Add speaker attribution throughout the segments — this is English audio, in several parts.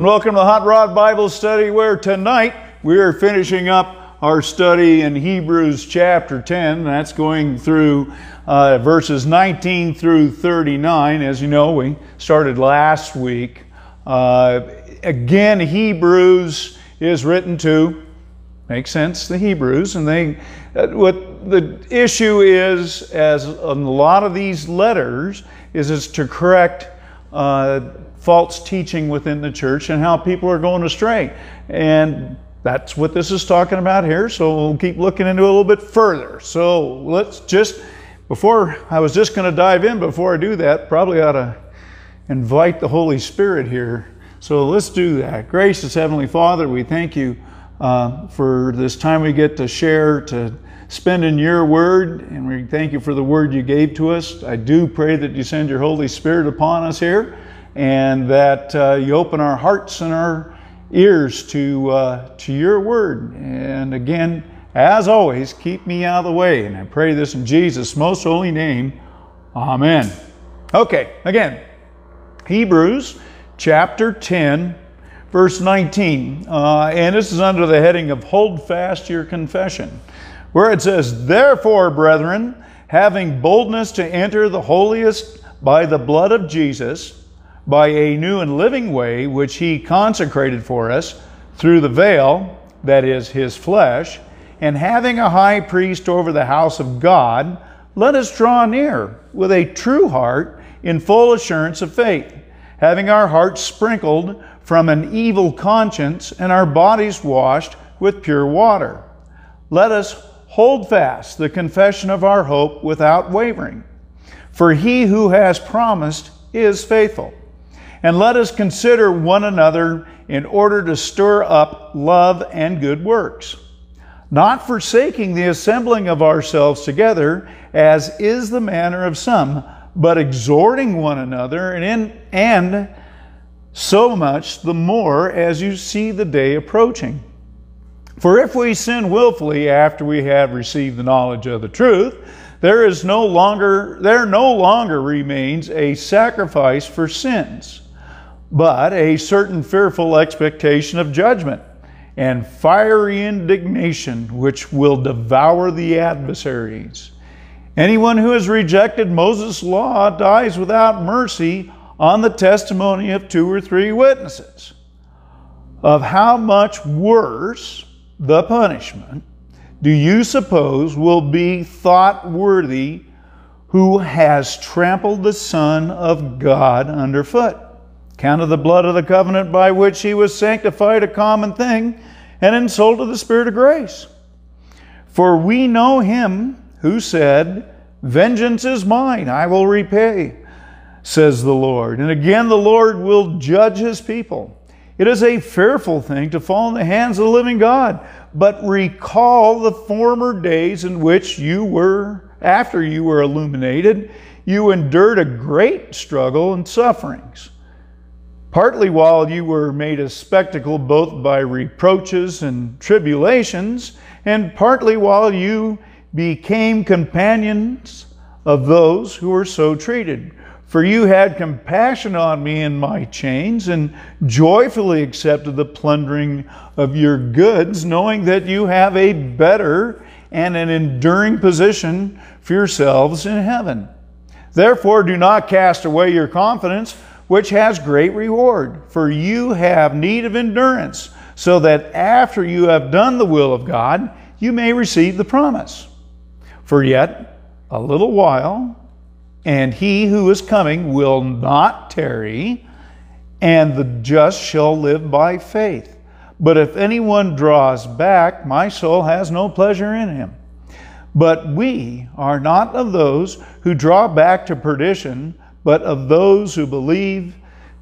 Speaker 1: Welcome to the Hot Rod Bible Study, where tonight we are finishing up our study in Hebrews chapter 10. That's going through uh, verses 19 through 39. As you know, we started last week. Uh, again, Hebrews is written to, makes sense, the Hebrews. And they, uh, what the issue is, as a lot of these letters, is it's to correct uh, false teaching within the church and how people are going astray. And that's what this is talking about here. So we'll keep looking into it a little bit further. So let's just, before I was just going to dive in, before I do that, probably ought to invite the Holy Spirit here. So let's do that. Gracious Heavenly Father, we thank you uh, for this time we get to share, to spend in your word, and we thank you for the word you gave to us. I do pray that you send your Holy Spirit upon us here and that uh, you open our hearts and our ears to, uh, to your word. And again, as always, keep me out of the way. And I pray this in Jesus' most holy name. Amen. Okay, again, Hebrews chapter 10, verse 19. Uh, and this is under the heading of Hold Fast Your Confession, where it says, Therefore, brethren, having boldness to enter the holiest by the blood of Jesus, by a new and living way which he consecrated for us through the veil, that is, his flesh, and having a high priest over the house of God, let us draw near with a true heart in full assurance of faith, having our hearts sprinkled from an evil conscience and our bodies washed with pure water. Let us hold fast the confession of our hope without wavering. For he who has promised is faithful. And let us consider one another in order to stir up love and good works, not forsaking the assembling of ourselves together, as is the manner of some, but exhorting one another, and, in, and so much the more as you see the day approaching. For if we sin willfully after we have received the knowledge of the truth, there is no longer there no longer remains a sacrifice for sins but a certain fearful expectation of judgment and fiery indignation which will devour the adversaries. Anyone who has rejected Moses' law dies without mercy on the testimony of two or three witnesses. Of how much worse the punishment do you suppose will be thought worthy who has trampled the Son of God underfoot? Counted the blood of the covenant by which he was sanctified a common thing, and insulted the Spirit of grace. For we know him who said, Vengeance is mine, I will repay, says the Lord. And again, the Lord will judge his people. It is a fearful thing to fall in the hands of the living God, but recall the former days in which you were, after you were illuminated, you endured a great struggle and sufferings partly while you were made a spectacle both by reproaches and tribulations, and partly while you became companions of those who were so treated. For you had compassion on me in my chains, and joyfully accepted the plundering of your goods, knowing that you have a better and an enduring position for yourselves in heaven. Therefore, do not cast away your confidence which has great reward. For you have need of endurance, so that after you have done the will of God, you may receive the promise. For yet a little while, and he who is coming will not tarry, and the just shall live by faith. But if anyone draws back, my soul has no pleasure in him. But we are not of those who draw back to perdition but of those who believe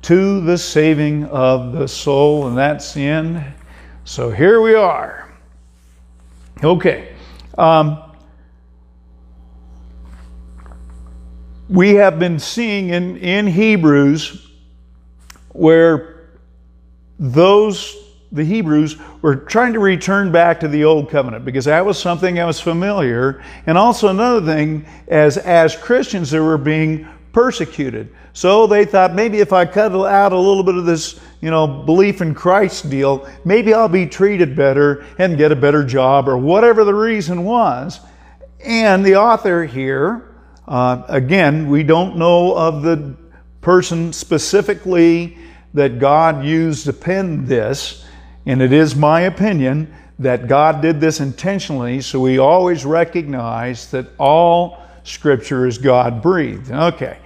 Speaker 1: to the saving of the soul, and that's the end. So here we are. Okay. Um, we have been seeing in, in Hebrews where those, the Hebrews, were trying to return back to the old covenant because that was something that was familiar. And also another thing, as, as Christians, they were being persecuted. So they thought maybe if I cut out a little bit of this you know, belief in Christ deal, maybe I'll be treated better and get a better job or whatever the reason was. And the author here, uh, again, we don't know of the person specifically that God used to pen this, and it is my opinion that God did this intentionally, so we always recognize that all Scripture is God breathed. Okay.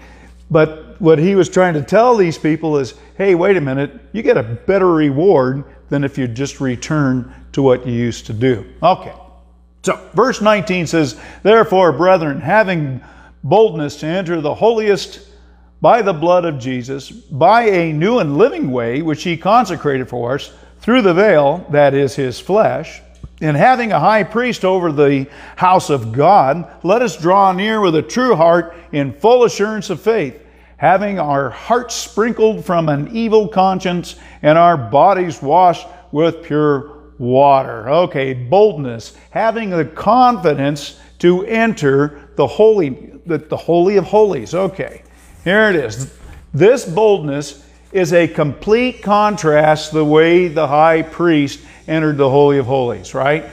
Speaker 1: But what he was trying to tell these people is hey, wait a minute, you get a better reward than if you just return to what you used to do. Okay. So, verse 19 says, Therefore, brethren, having boldness to enter the holiest by the blood of Jesus, by a new and living way which he consecrated for us, through the veil, that is his flesh, and having a high priest over the house of God, let us draw near with a true heart in full assurance of faith, having our hearts sprinkled from an evil conscience and our bodies washed with pure water. Okay, boldness, having the confidence to enter the holy, the holy of holies. Okay, here it is. This boldness is a complete contrast the way the high priest entered the Holy of Holies, right?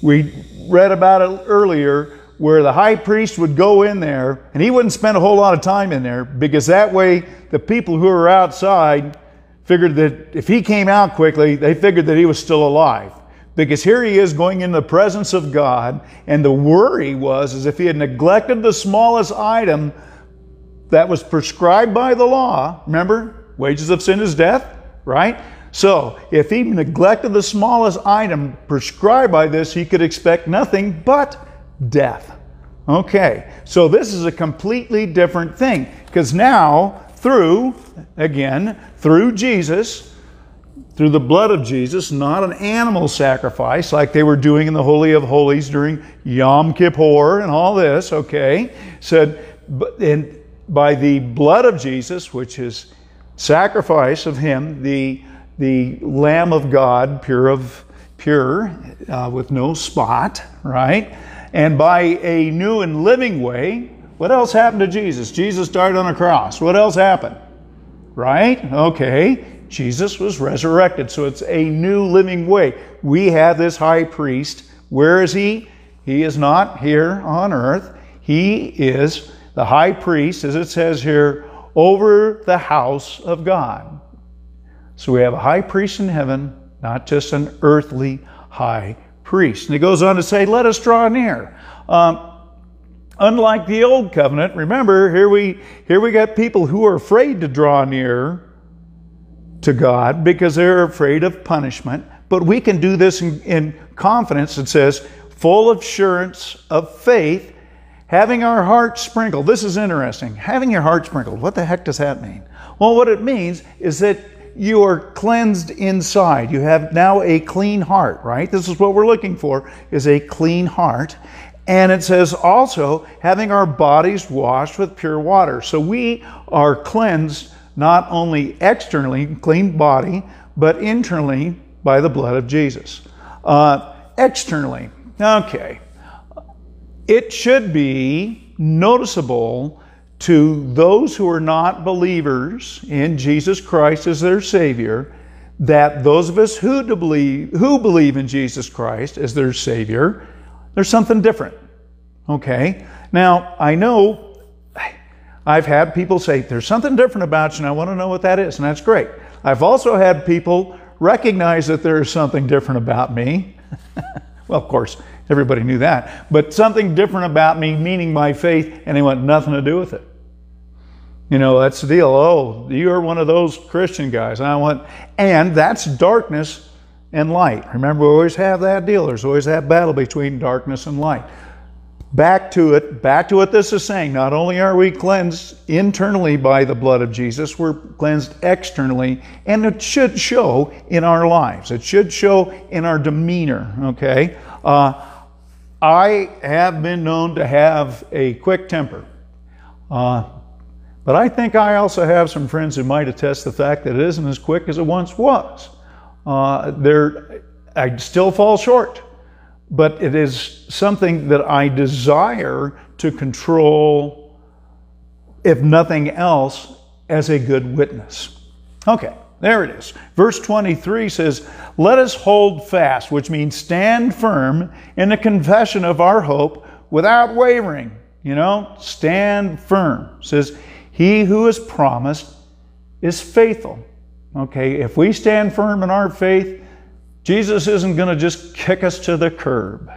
Speaker 1: We read about it earlier where the high priest would go in there and he wouldn't spend a whole lot of time in there because that way the people who were outside figured that if he came out quickly, they figured that he was still alive. Because here he is going in the presence of God, and the worry was as if he had neglected the smallest item that was prescribed by the law. Remember, Wages of sin is death, right? So, if he neglected the smallest item prescribed by this, he could expect nothing but death. Okay, so this is a completely different thing because now, through, again, through Jesus, through the blood of Jesus, not an animal sacrifice like they were doing in the Holy of Holies during Yom Kippur and all this, okay, said, and by the blood of Jesus, which is sacrifice of him, the, the Lamb of God, pure of pure, uh, with no spot, right? And by a new and living way, what else happened to Jesus? Jesus died on a cross. What else happened? Right? Okay. Jesus was resurrected. So it's a new living way. We have this high priest. Where is he? He is not here on earth. He is the high priest, as it says here, over the house of God. So we have a high priest in heaven, not just an earthly high priest. And he goes on to say, Let us draw near. Um, unlike the old covenant, remember, here we, here we got people who are afraid to draw near to God because they're afraid of punishment. But we can do this in, in confidence. It says, full assurance of faith Having our hearts sprinkled. This is interesting. Having your heart sprinkled. What the heck does that mean? Well, what it means is that you are cleansed inside. You have now a clean heart, right? This is what we're looking for is a clean heart. And it says also having our bodies washed with pure water. So we are cleansed not only externally, clean body, but internally by the blood of Jesus. Uh, externally, okay it should be noticeable to those who are not believers in Jesus Christ as their Savior that those of us who believe who believe in Jesus Christ as their Savior, there's something different. Okay? Now, I know I've had people say, there's something different about you, and I want to know what that is, and that's great. I've also had people recognize that there is something different about me. well, of course, Everybody knew that. But something different about me, meaning my faith, and they want nothing to do with it. You know, that's the deal. Oh, you're one of those Christian guys. And I want, and that's darkness and light. Remember, we always have that deal. There's always that battle between darkness and light. Back to it, back to what this is saying. Not only are we cleansed internally by the blood of Jesus, we're cleansed externally, and it should show in our lives. It should show in our demeanor, okay? Uh, I have been known to have a quick temper. Uh, but I think I also have some friends who might attest the fact that it isn't as quick as it once was. Uh, there, I still fall short, but it is something that I desire to control, if nothing else, as a good witness. Okay, There it is. Verse 23 says, Let us hold fast, which means stand firm in the confession of our hope without wavering. You know, stand firm. It says, He who is promised is faithful. Okay, if we stand firm in our faith, Jesus isn't going to just kick us to the curb.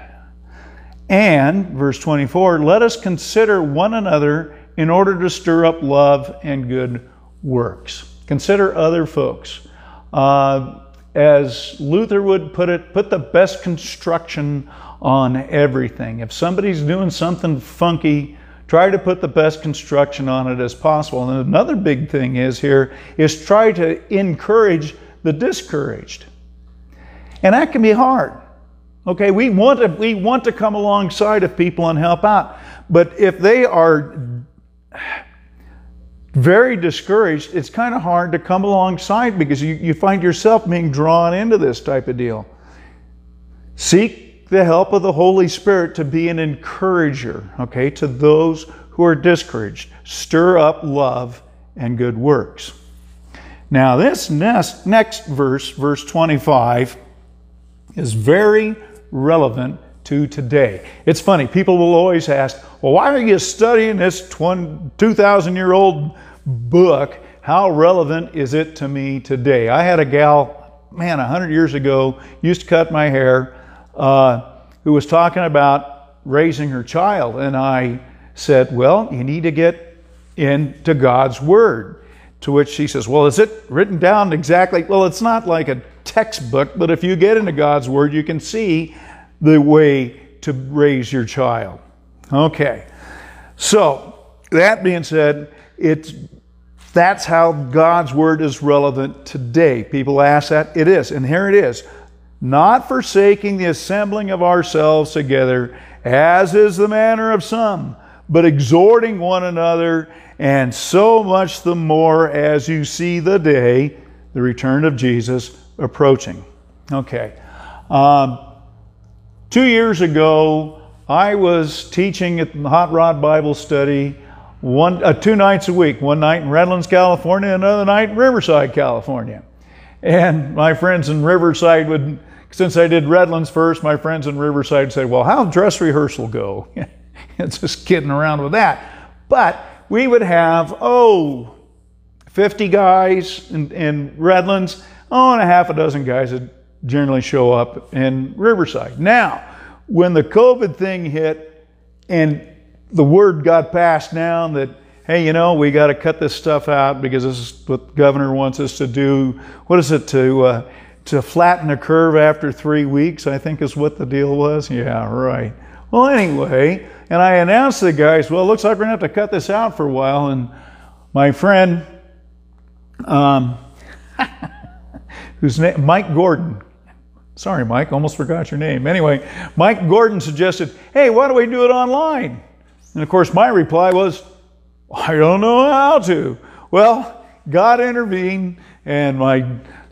Speaker 1: And, verse 24, let us consider one another in order to stir up love and good works. Consider other folks. Uh, as Luther would put it, put the best construction on everything. If somebody's doing something funky, try to put the best construction on it as possible. And another big thing is here is try to encourage the discouraged. And that can be hard. Okay, we want to we want to come alongside of people and help out. But if they are very discouraged, it's kind of hard to come alongside because you, you find yourself being drawn into this type of deal. Seek the help of the Holy Spirit to be an encourager, okay, to those who are discouraged. Stir up love and good works. Now, this next, next verse, verse 25, is very relevant to today. It's funny, people will always ask, well, why are you studying this 2,000 year old book? How relevant is it to me today? I had a gal, man, 100 years ago, used to cut my hair, uh, who was talking about raising her child. And I said, well, you need to get into God's Word. To which she says, Well, is it written down exactly? Well, it's not like a textbook, but if you get into God's Word, you can see the way to raise your child. Okay. So, that being said, it's that's how God's word is relevant today. People ask that. It is. And here it is. Not forsaking the assembling of ourselves together, as is the manner of some, but exhorting one another, and so much the more as you see the day, the return of Jesus, approaching. Okay. Um, two years ago, I was teaching at the Hot Rod Bible Study one, uh, two nights a week, one night in Redlands, California, another night in Riverside, California. And my friends in Riverside would, since I did Redlands first, my friends in Riverside said, Well, how'd dress rehearsal go? it's just kidding around with that. But we would have, oh, 50 guys in, in Redlands, oh, and a half a dozen guys that generally show up in Riverside. Now, when the COVID thing hit and the word got passed down that, hey, you know, we got to cut this stuff out because this is what the governor wants us to do. What is it to uh, to flatten the curve after three weeks? I think is what the deal was. Yeah, right. Well, anyway, and I announced to the guys, well, looks like we're gonna have to cut this out for a while. And my friend, um, whose name Mike Gordon. Sorry, Mike, almost forgot your name. Anyway, Mike Gordon suggested, hey, why don't we do it online? And of course, my reply was, I don't know how to. Well, God intervened, and my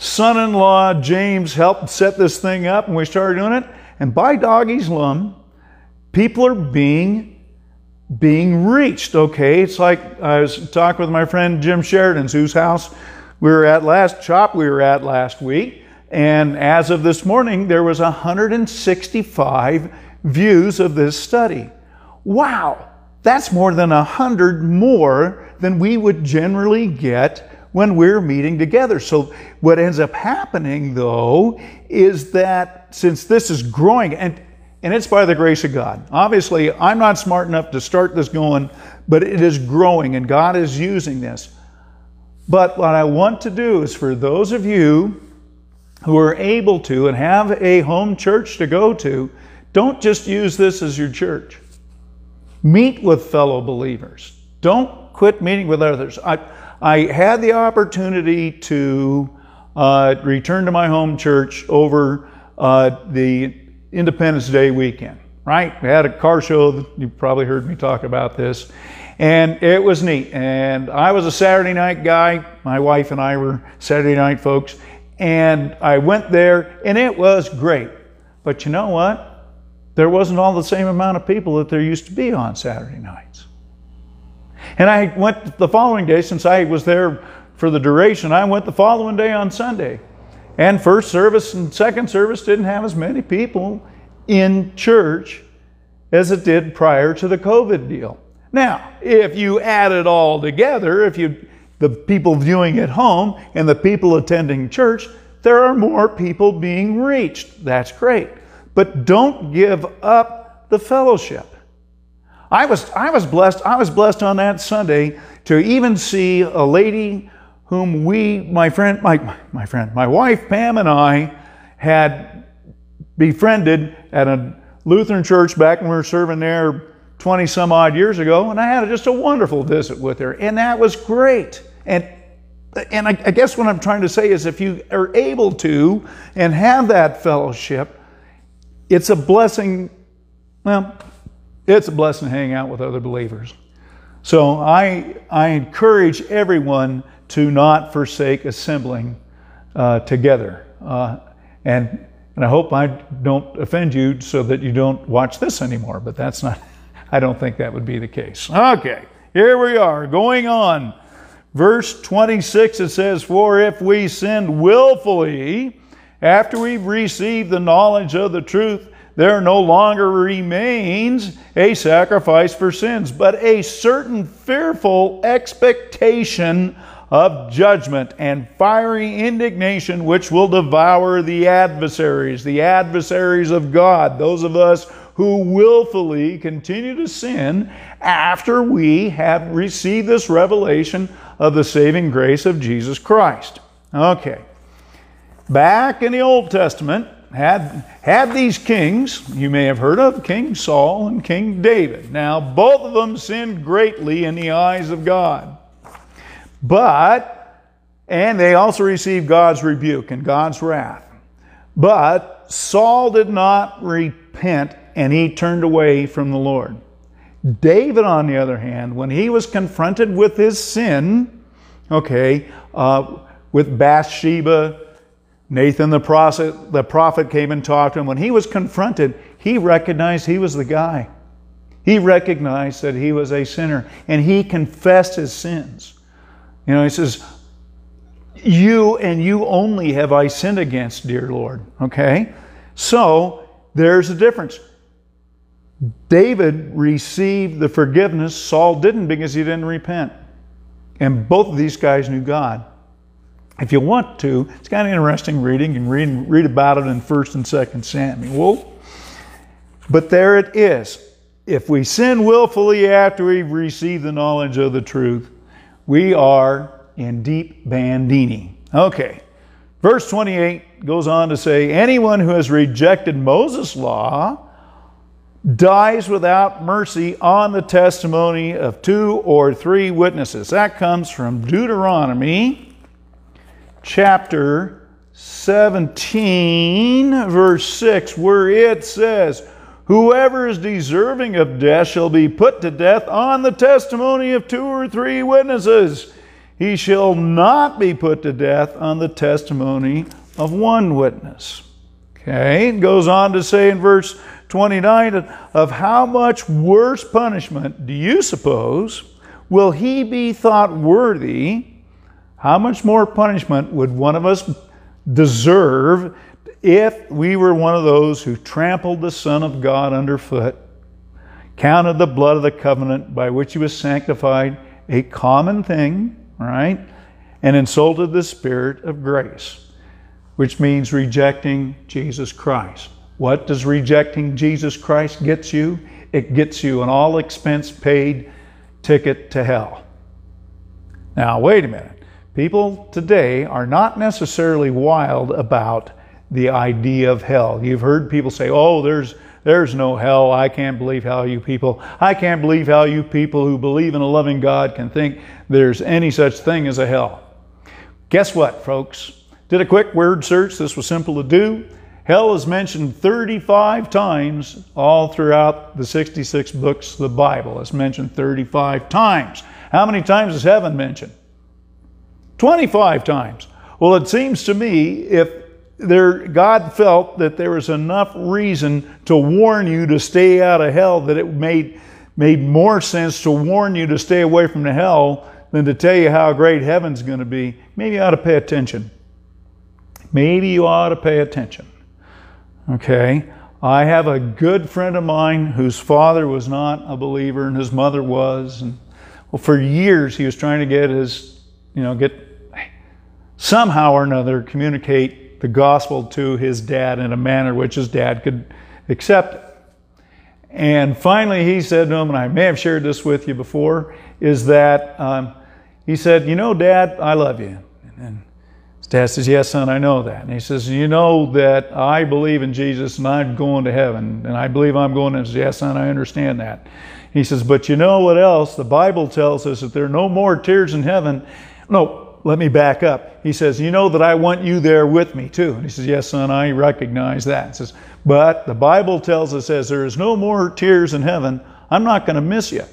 Speaker 1: son in law, James, helped set this thing up, and we started doing it. And by doggy's lum, people are being being reached. Okay, it's like I was talking with my friend Jim Sheridan's, whose house we were at last shop we were at last week, and as of this morning, there was 165 views of this study. Wow! That's more than a hundred more than we would generally get when we're meeting together. So what ends up happening though is that since this is growing and and it's by the grace of God. Obviously, I'm not smart enough to start this going, but it is growing and God is using this. But what I want to do is for those of you who are able to and have a home church to go to, don't just use this as your church. Meet with fellow believers. Don't quit meeting with others. I, I had the opportunity to uh, return to my home church over uh, the Independence Day weekend, right? We had a car show. You probably heard me talk about this. And it was neat. And I was a Saturday night guy. My wife and I were Saturday night folks. And I went there, and it was great. But you know what? there wasn't all the same amount of people that there used to be on Saturday nights. And I went the following day, since I was there for the duration. I went the following day on Sunday. And first service and second service didn't have as many people in church as it did prior to the COVID deal. Now, if you add it all together, if you the people viewing at home and the people attending church, there are more people being reached. That's great. But don't give up the fellowship. I was, I was blessed. I was blessed on that Sunday to even see a lady whom we, my friend, my, my friend, my wife Pam and I had befriended at a Lutheran church back when we were serving there 20 some odd years ago, and I had just a wonderful visit with her, and that was great. And and I, I guess what I'm trying to say is if you are able to and have that fellowship, it's a blessing. Well, it's a blessing to hang out with other believers. So I, I encourage everyone to not forsake assembling uh, together. Uh, and, and I hope I don't offend you so that you don't watch this anymore, but that's not, I don't think that would be the case. Okay, here we are, going on. Verse 26 it says, For if we sin willfully after we've received the knowledge of the truth, there no longer remains a sacrifice for sins, but a certain fearful expectation of judgment and fiery indignation which will devour the adversaries, the adversaries of God, those of us who willfully continue to sin after we have received this revelation of the saving grace of Jesus Christ. Okay. Back in the Old Testament, had, had these kings, you may have heard of King Saul and King David. Now, both of them sinned greatly in the eyes of God. But, and they also received God's rebuke and God's wrath. But Saul did not repent and he turned away from the Lord. David, on the other hand, when he was confronted with his sin, okay, uh, with Bathsheba, Nathan the prophet, the prophet came and talked to him. When he was confronted, he recognized he was the guy. He recognized that he was a sinner and he confessed his sins. You know, he says, You and you only have I sinned against, dear Lord. Okay? So there's a difference. David received the forgiveness, Saul didn't because he didn't repent. And both of these guys knew God. If you want to, it's kind of interesting reading. You can read, read about it in 1st and 2nd Samuel. But there it is. If we sin willfully after we've received the knowledge of the truth, we are in deep bandini. Okay. Verse 28 goes on to say, Anyone who has rejected Moses' law dies without mercy on the testimony of two or three witnesses. That comes from Deuteronomy chapter 17, verse 6, where it says, Whoever is deserving of death shall be put to death on the testimony of two or three witnesses. He shall not be put to death on the testimony of one witness. Okay, it goes on to say in verse 29 of how much worse punishment do you suppose will he be thought worthy? How much more punishment would one of us deserve if we were one of those who trampled the Son of God underfoot, counted the blood of the covenant by which he was sanctified a common thing, right? And insulted the Spirit of grace, which means rejecting Jesus Christ. What does rejecting Jesus Christ get you? It gets you an all expense paid ticket to hell. Now, wait a minute. People today are not necessarily wild about the idea of hell. You've heard people say, "Oh, there's there's no hell. I can't believe how you people, I can't believe how you people who believe in a loving God can think there's any such thing as a hell." Guess what, folks? Did a quick word search. This was simple to do. Hell is mentioned 35 times all throughout the 66 books of the Bible. It's mentioned 35 times. How many times is heaven mentioned? 25 times. Well, it seems to me if there, God felt that there was enough reason to warn you to stay out of hell that it made, made more sense to warn you to stay away from the hell than to tell you how great heaven's going to be, maybe you ought to pay attention. Maybe you ought to pay attention. Okay? I have a good friend of mine whose father was not a believer and his mother was. And well, for years he was trying to get his, you know, get somehow or another communicate the gospel to his dad in a manner which his dad could accept. And finally he said to him, and I may have shared this with you before, is that um, he said, You know, Dad, I love you. And his dad says, Yes, son, I know that. And he says, You know that I believe in Jesus and I'm going to heaven. And I believe I'm going to. Yes, son, I understand that. He says, But you know what else? The Bible tells us that there are no more tears in heaven. No, let me back up. He says, You know that I want you there with me too. And he says, Yes, son, I recognize that. He says, But the Bible tells us, as there is no more tears in heaven, I'm not going to miss you.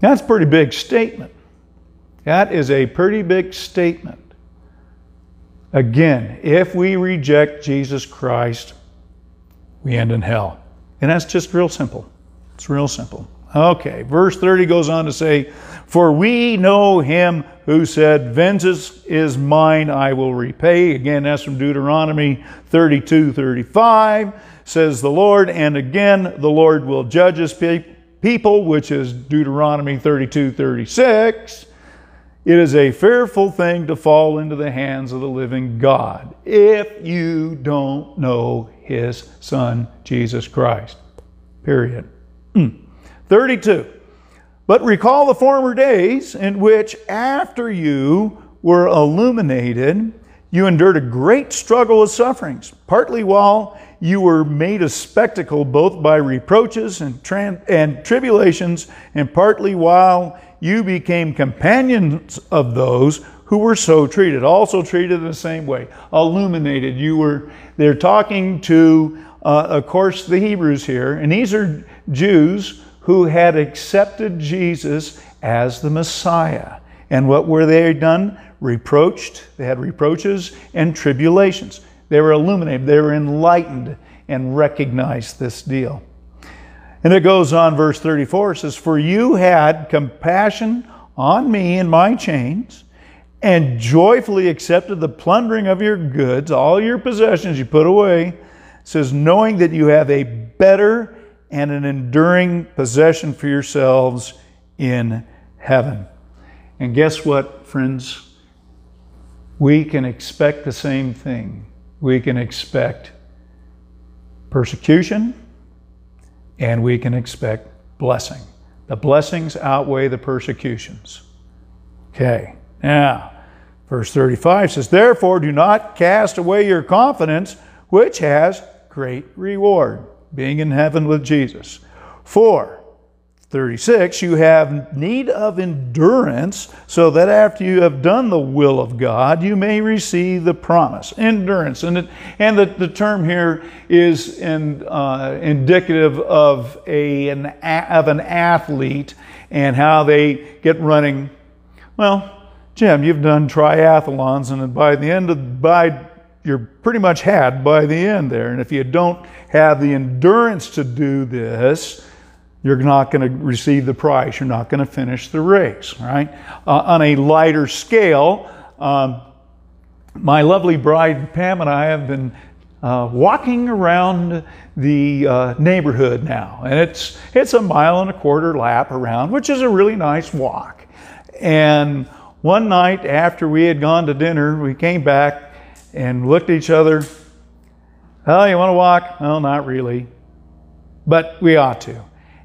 Speaker 1: That's a pretty big statement. That is a pretty big statement. Again, if we reject Jesus Christ, we end in hell. And that's just real simple. It's real simple. Okay, verse 30 goes on to say, For we know him who said, Vengeance is mine, I will repay. Again, that's from Deuteronomy 32 35, says the Lord. And again, the Lord will judge his people, which is Deuteronomy 32 36. It is a fearful thing to fall into the hands of the living God if you don't know his Son, Jesus Christ. Period. Hmm. 32. But recall the former days in which, after you were illuminated, you endured a great struggle with sufferings, partly while you were made a spectacle both by reproaches and, and tribulations, and partly while you became companions of those who were so treated, also treated in the same way, illuminated. You were, they're talking to, uh, of course, the Hebrews here, and these are Jews who had accepted Jesus as the Messiah. And what were they done? Reproached. They had reproaches and tribulations. They were illuminated, they were enlightened and recognized this deal. And it goes on, verse 34 it says, For you had compassion on me in my chains, and joyfully accepted the plundering of your goods, all your possessions you put away. It says, knowing that you have a better and an enduring possession for yourselves in heaven. And guess what, friends? We can expect the same thing. We can expect persecution and we can expect blessing. The blessings outweigh the persecutions. Okay, now, verse 35 says, Therefore, do not cast away your confidence, which has great reward, being in heaven with Jesus. For 36, you have need of endurance, so that after you have done the will of God, you may receive the promise. Endurance. And, it, and the, the term here is in, uh, indicative of, a, an, of an athlete and how they get running. Well, Jim, you've done triathlons, and by the end of, by, you're pretty much had by the end there. And if you don't have the endurance to do this, you're not going to receive the prize. You're not going to finish the race, right? Uh, on a lighter scale, um, my lovely bride Pam and I have been uh, walking around the uh, neighborhood now, and it's it's a mile and a quarter lap around, which is a really nice walk. And one night after we had gone to dinner, we came back and looked at each other. Oh, you want to walk? Well, not really, but we ought to.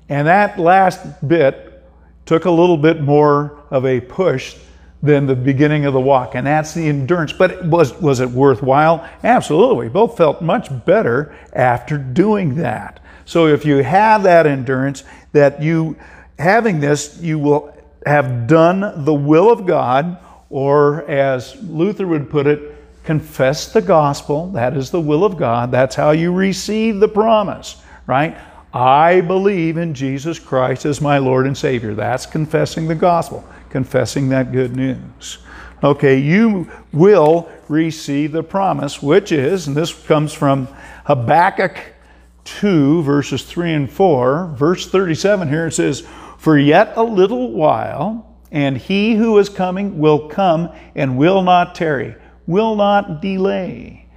Speaker 1: And that last bit took a little bit more of a push than the beginning of the walk, and that's the endurance. But was, was it worthwhile? Absolutely. We both felt much better after doing that. So if you have that endurance, that you, having this, you will have done the will of God, or as Luther would put it, confess the gospel. That is the will of God. That's how you receive the promise, right? I believe in Jesus Christ as my Lord and Savior. That's confessing the gospel, confessing that good news. Okay, you will receive the promise, which is, and this comes from Habakkuk 2, verses 3 and 4. Verse 37 here it says, For yet a little while, and he who is coming will come and will not tarry, will not delay.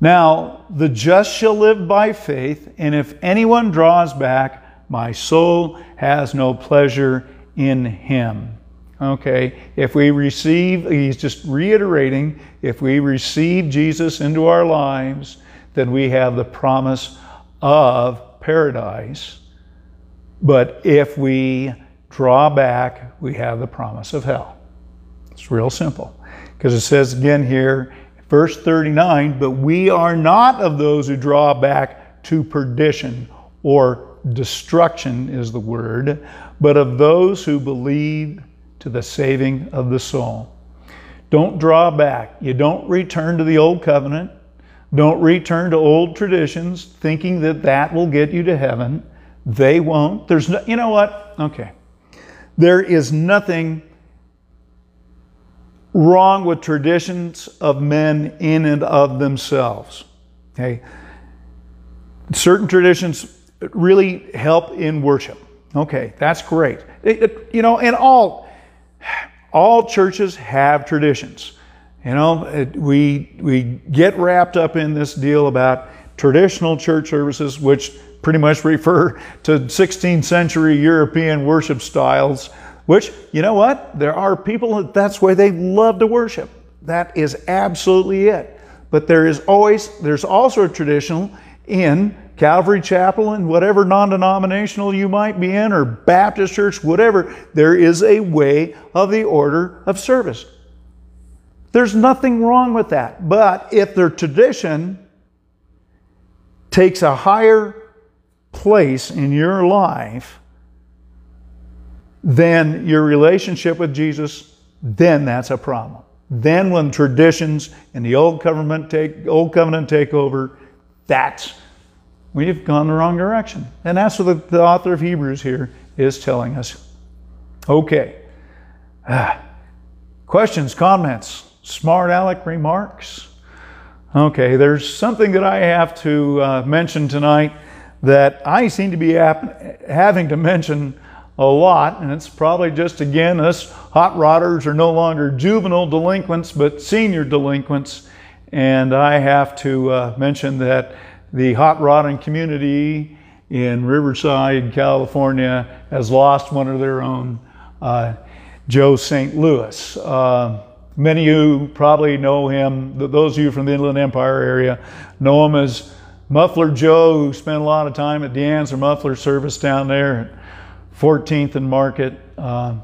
Speaker 1: Now, the just shall live by faith, and if anyone draws back, my soul has no pleasure in him. Okay, if we receive, he's just reiterating, if we receive Jesus into our lives, then we have the promise of paradise. But if we draw back, we have the promise of hell. It's real simple. Because it says again here, verse 39, but we are not of those who draw back to perdition or destruction is the word, but of those who believe to the saving of the soul. Don't draw back. You don't return to the old covenant. Don't return to old traditions thinking that that will get you to heaven. They won't. There's no, you know what? Okay. There is nothing wrong with traditions of men in and of themselves. Okay? Certain traditions really help in worship. Okay, that's great. It, it, you know, and all all churches have traditions. You know, it, we we get wrapped up in this deal about traditional church services, which pretty much refer to 16th century European worship styles, which, you know what? There are people that that's where they love to worship. That is absolutely it. But there is always, there's also a traditional in Calvary Chapel and whatever non denominational you might be in, or Baptist church, whatever, there is a way of the order of service. There's nothing wrong with that. But if their tradition takes a higher place in your life than your relationship with Jesus, then that's a problem. Then when traditions and the old covenant take old covenant take over, that's we've gone the wrong direction. And that's what the, the author of Hebrews here is telling us. Okay. Ah. Questions, comments, smart aleck remarks? Okay, there's something that I have to uh, mention tonight that I seem to be having to mention a lot, and it's probably just again us hot rodders are no longer juvenile delinquents but senior delinquents, and I have to uh, mention that the hot rodding community in Riverside, California, has lost one of their own, uh, Joe St. Louis. Uh, many of you probably know him. Those of you from the Inland Empire area know him as Muffler Joe, who spent a lot of time at Deanza Muffler Service down there 14th and Market. Uh,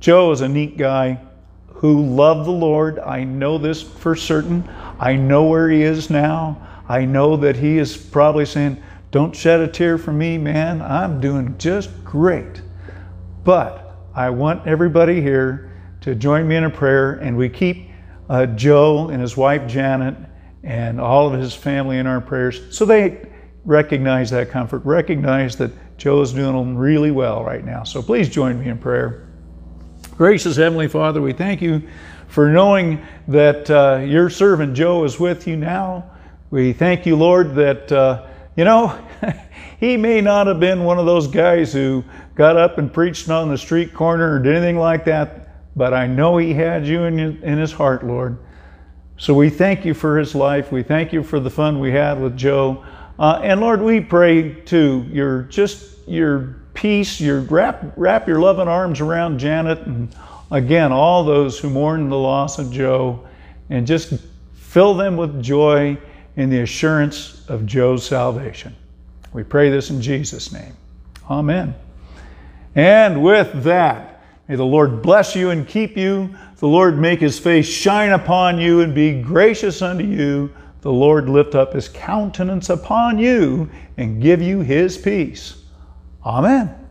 Speaker 1: Joe is a neat guy who loved the Lord. I know this for certain. I know where he is now. I know that he is probably saying, Don't shed a tear for me, man. I'm doing just great. But I want everybody here to join me in a prayer, and we keep uh, Joe and his wife Janet and all of his family in our prayers so they recognize that comfort, recognize that Joe is doing really well right now. So please join me in prayer. Gracious Heavenly Father, we thank you for knowing that uh, your servant Joe is with you now. We thank you, Lord, that, uh, you know, he may not have been one of those guys who got up and preached on the street corner or did anything like that, but I know he had you in, in his heart, Lord. So we thank you for his life. We thank you for the fun we had with Joe. Uh, and Lord, we pray to your just your peace, your wrap wrap your loving arms around Janet and again all those who mourn the loss of Joe, and just fill them with joy in the assurance of Joe's salvation. We pray this in Jesus' name. Amen. And with that, may the Lord bless you and keep you. The Lord make his face shine upon you and be gracious unto you. The Lord lift up his countenance upon you and give you his peace. Amen.